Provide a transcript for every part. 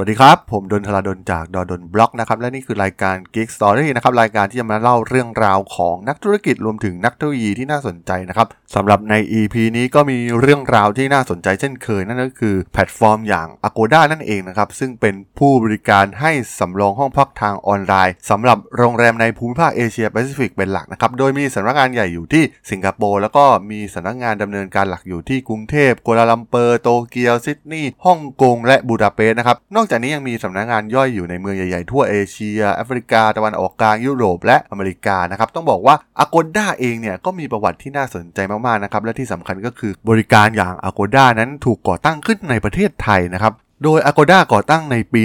สวัสดีครับ ผมด.ดล ธราดลจากด.ดล็อกนะครับ และนี่คือรายการ Geek Story นะครับ รายการที่จะมาเล่าเรื่องราวของนักธุรกิจรวมถึงนักเทคโนโลยีที่น่าสนใจนะครับสำหรับใน EP นี้ก็มีเรื่องราวที่น่าสนใจเช่นเคย นั่นก็คือแพลตฟอร์มอย่าง Agoda นั่นเองนะครับ ซึ่งเป็นผู้บริการให้สำรองห้องพักทางออนไลน์สำหรับโรงแรมในภูมิภาคเอเชียแปซิฟิกเป็นหลักนะครับ โดยมีสำนักงานใหญ่อยู่ที่สิงคโปร์แล้วก็มีสำนักงานดำเนินการหลักอยู่ที่กรุงเทพกัวลาลัมเปอร์โตเกียวซิดนีย์ฮ่องกงและบูดาเปสต์นะครับนอกจากนี้ยังมีสำนักงานย่อยอยู่ในเมืองใหญ่ๆ ทั่วเอเชีย แอฟริกา ตะวันออกกลางยุโรป และอเมริกานะครับ ต้องบอกว่า Agoda เองเนี่ยก็มีประวัติที่น่าสนใจมากๆนะครับ และที่สำคัญก็คือบริการอย่าง Agoda นั้นถูกก่อตั้งขึ้นในประเทศไทยนะครับ โดย Agoda ก่อตั้งในปี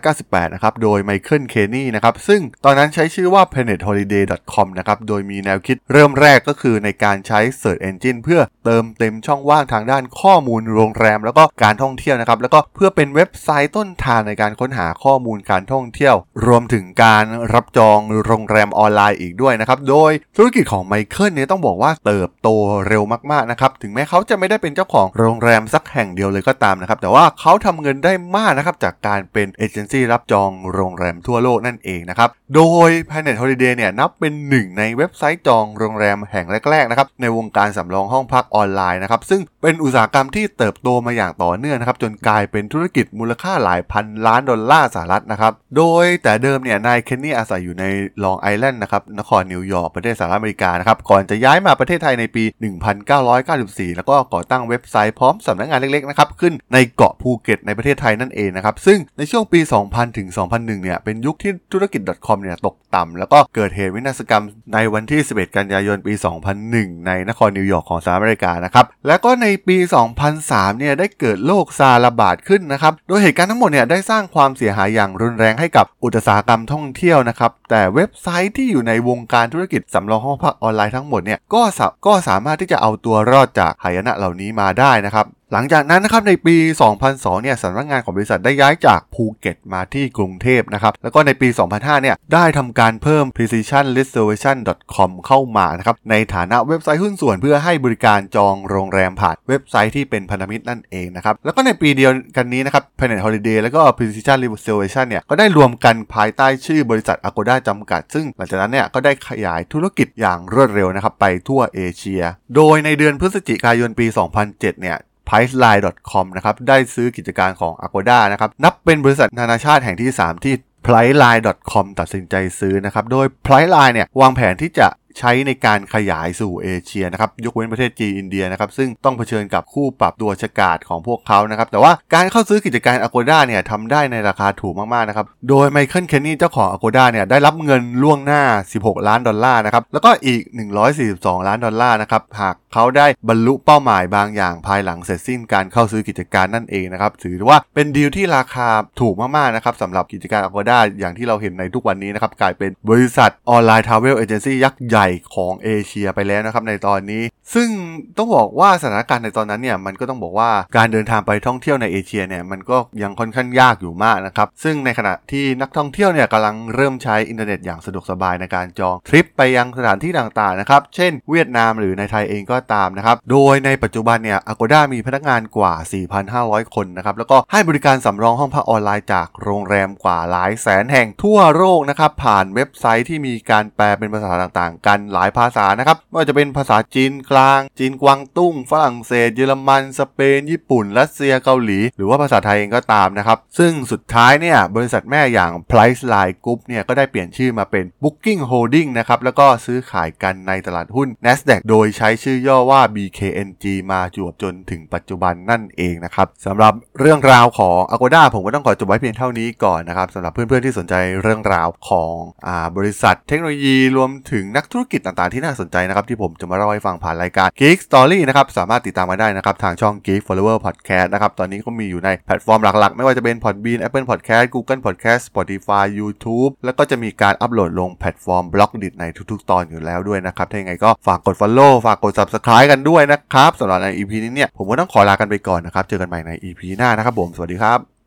1998 นะครับ โดยไมเคิล เคนี่ นะครับ ซึ่งตอนนั้นใช้ชื่อว่า planetholiday.com นะครับ โดยมีแนวคิดเริ่มแรกก็คือในการใช้ Search Engine เพื่อเติมเต็มช่องว่างทางด้านข้อมูลโรงแรม แล้วก็การท่องเที่ยวนะครับ แล้วก็เพื่อเป็นเว็บไซต์ต้นทางในการค้นหาข้อมูลการท่องเที่ยว รวมถึงการรับจองโรงแรมออนไลน์อีกด้วยนะครับ โดยธุรกิจของไมเคิลเนี่ยต้องบอกว่าเติบโตเร็วมากๆ นะครับ ถึงแม้เขาจะไม่ได้เป็นเจ้าของโรงแรมสักแห่งเดียวเลยก็ตามนะครับ แต่ว่าเขาทำเงินได้มากนะครับจากการเป็นเอเจนซี่รับจองโรงแรมทั่วโลกนั่นเองนะครับ โดย Planet Holiday เนี่ยนับเป็นหนึ่งในเว็บไซต์จองโรงแรมแห่งแรกๆนะครับในวงการสำรองห้องพักออนไลน์นะครับซึ่งเป็นอุตสาหกรรมที่เติบโตมาอย่างต่อเนื่องนะครับจนกลายเป็นธุรกิจมูลค่าหลายพันล้านดอลลาร์สหรัฐนะครับโดยแต่เดิมเนี่ยนายเคนนี่อาศัยอยู่ในลองไอแลนด์นะครับนครนิวยอร์กประเทศสหรัฐอเมริกานะครับก่อนจะย้ายมาประเทศไทยในปี 1994 แล้วก็ก่อตั้งเว็บไซต์พร้อมสำนักงานเล็กๆนะครับขึ้นในเกาะภูเก็ตก็ตในประเทศไทยนั่นเองนะครับ ซึ่งในช่วงปี 2000 ถึง 2001 เนี่ย เป็นยุคที่ธุรกิจ .com เนี่ยตกต่ำ แล้วก็เกิดเหตุวินาศกรรมในวันที่ 11 กันยายน ปี 2001 ในนครนิวยอร์กของสหรัฐอเมริกานะครับ แล้วก็ในปี 2003 เนี่ย ได้เกิดโรคซาร์สระบาดขึ้นนะครับ โดยเหตุการณ์ทั้งหมดเนี่ย ได้สร้างความเสียหายอย่างรุนแรงให้กับอุตสาหกรรมท่องเที่ยวนะครับ แต่เว็บไซต์ที่อยู่ในวงการธุรกิจสำรองห้องพักออนไลน์ทั้งหมดเนี่ย ก็ก็สามารถที่จะเอาตัวรอดจากหายนะเหล่านี้มาได้นะครับ หลังจากนั้นนะครับในปี 2002 เนี่ยสำนักงานของบริษัทได้ย้ายจากภูเก็ตมาที่กรุงเทพนะครับ แล้วก็ในปี 2005 เนี่ยได้ทำการเพิ่ม precision reservation com เข้ามานะครับ ในฐานะเว็บไซต์หุ้นส่วนเพื่อให้บริการจองโรงแรมผ่านเว็บไซต์ที่เป็นพันธมิตรนั่นเองนะครับ แล้วก็ในปีเดียวกันนี้นะครับ Planet Holiday แล้วก็ precision reservation เนี่ยก็ได้รวมกันภายใต้ชื่อบริษัท Agoda จำกัด ซึ่งหลังจากนั้นเนี่ยก็ได้ขยายธุรกิจอย่างรวดเร็วนะครับไปทั่วเอเชีย โดยในเดือนพฤศจิกายนปี 2007 เนี่ย Priceline.com นะครับได้ซื้อกิจการของ Agoda นะครับนับเป็นบริษัทนานาชาติแห่งที่ 3 ที่ Priceline.com ตัดสินใจซื้อนะครับ โดย Priceline เนี่ยวางแผนที่จะ ใช้ในการขยายสู่เอเชียนะครับยกเว้นประเทศจีนอินเดียนะครับซึ่งต้องเผชิญกับคู่ปรับตัวชกาดของพวกเขานะครับแต่ว่าการเข้าซื้อกิจการ Agoda เนี่ยทำได้ในราคาถูกมากๆนะครับโดยไมเคิลเคนนี่เจ้าของ Agoda เนี่ยได้รับเงินล่วงหน้า 16 ล้านดอลลาร์นะครับแล้วก็อีก 142 ล้านดอลลาร์นะครับหากเขาได้บรรลุเป้าหมายบางอย่างภายหลังเสร็จสิ้นการเข้าซื้อกิจการนั่นเองนะครับถือว่าเป็นดีลที่ราคาถูกมากๆนะครับสำหรับกิจการ Agoda อย่างที่เราเห็นในทุกวันนี้นะครับกลายเป็นบริษัท online travel agency ยักษ์ใหญ่ของเอเชียไปแล้วนะครับในตอนนี้ ซึ่งต้องบอกว่าสถานการณ์ในตอนนั้นเนี่ยมันก็ต้องบอกว่าการเดินทางไปท่องเที่ยวในเอเชียเนี่ยมันก็ยังค่อนข้างยากอยู่มากนะครับซึ่งในขณะที่นักท่องเที่ยวเนี่ยกำลังเริ่มใช้อินเทอร์เน็ตอย่างสะดวกสบายในการจองทริปไปยังสถานที่ต่างๆนะครับเช่น เวียดนามหรือในไทยเองก็ตามนะครับโดยในปัจจุบันเนี่ย Agoda มีพนักงานกว่า 4,500 คนนะครับแล้วก็ให้บริการสำรองห้องพักออนไลน์จากโรงแรมกว่าหลายแสนแห่งทั่วโลกนะครับผ่านเว็บไซต์ที่มีการแปลเป็นภาษาต่างๆกันหลายภาษานะครับไม่ว่าจะเป็นภาษาจีนกลาง จีนกวางตุ้ง ฝรั่งเศส เยอรมัน สเปน ญี่ปุ่น รัสเซียเกาหลี หรือว่าภาษาไทยเองก็ตามนะครับ ซึ่งสุดท้ายเนี่ยบริษัทแม่อย่าง Priceline Group เนี่ยก็ได้เปลี่ยนชื่อมาเป็น Booking Holding นะครับแล้วก็ซื้อขายกันในตลาดหุ้น NASDAQ โดยใช้ชื่อย่อว่า BKNG มาจวบจนถึงปัจจุบันนั่นเองนะครับสำหรับเรื่องราวของ Agoda ผมก็ต้องขอจบไว้เพียงเท่านี้ก่อนนะครับสำหรับเพื่อนๆที่สนใจเรื่องราวของอบริษัทเทคโนโลยีรวมถึงนักธุรกิจต่างๆที่น่าสนใจนะครับที่ผมจะมาเล่าให้ฟังผ่านรายการ Geek Story นะครับสามารถติดตามมาได้นะครับทางช่อง Geek Forever Podcast นะครับตอนนี้ก็มีอยู่ในแพลตฟอร์มหลักๆ ไม่ว่าจะเป็น Podbean Apple Podcast Google Podcast Spotify YouTube แล้วก็จะมีการอัปโหลดลงแพลตฟอร์ม Blockdit ในทุกๆ ตอนอยู่แล้วด้วยนะครับถ้าอย่างไรก็ฝากกด Follow ฝากกด Subscribe กันด้วยนะครับสำหรับใน EP นี้เนี่ยผมก็ต้องขอลากันไปก่อนนะครับเจอกันใหม่ใน EP หน้านะครับผมสวัสดีครับ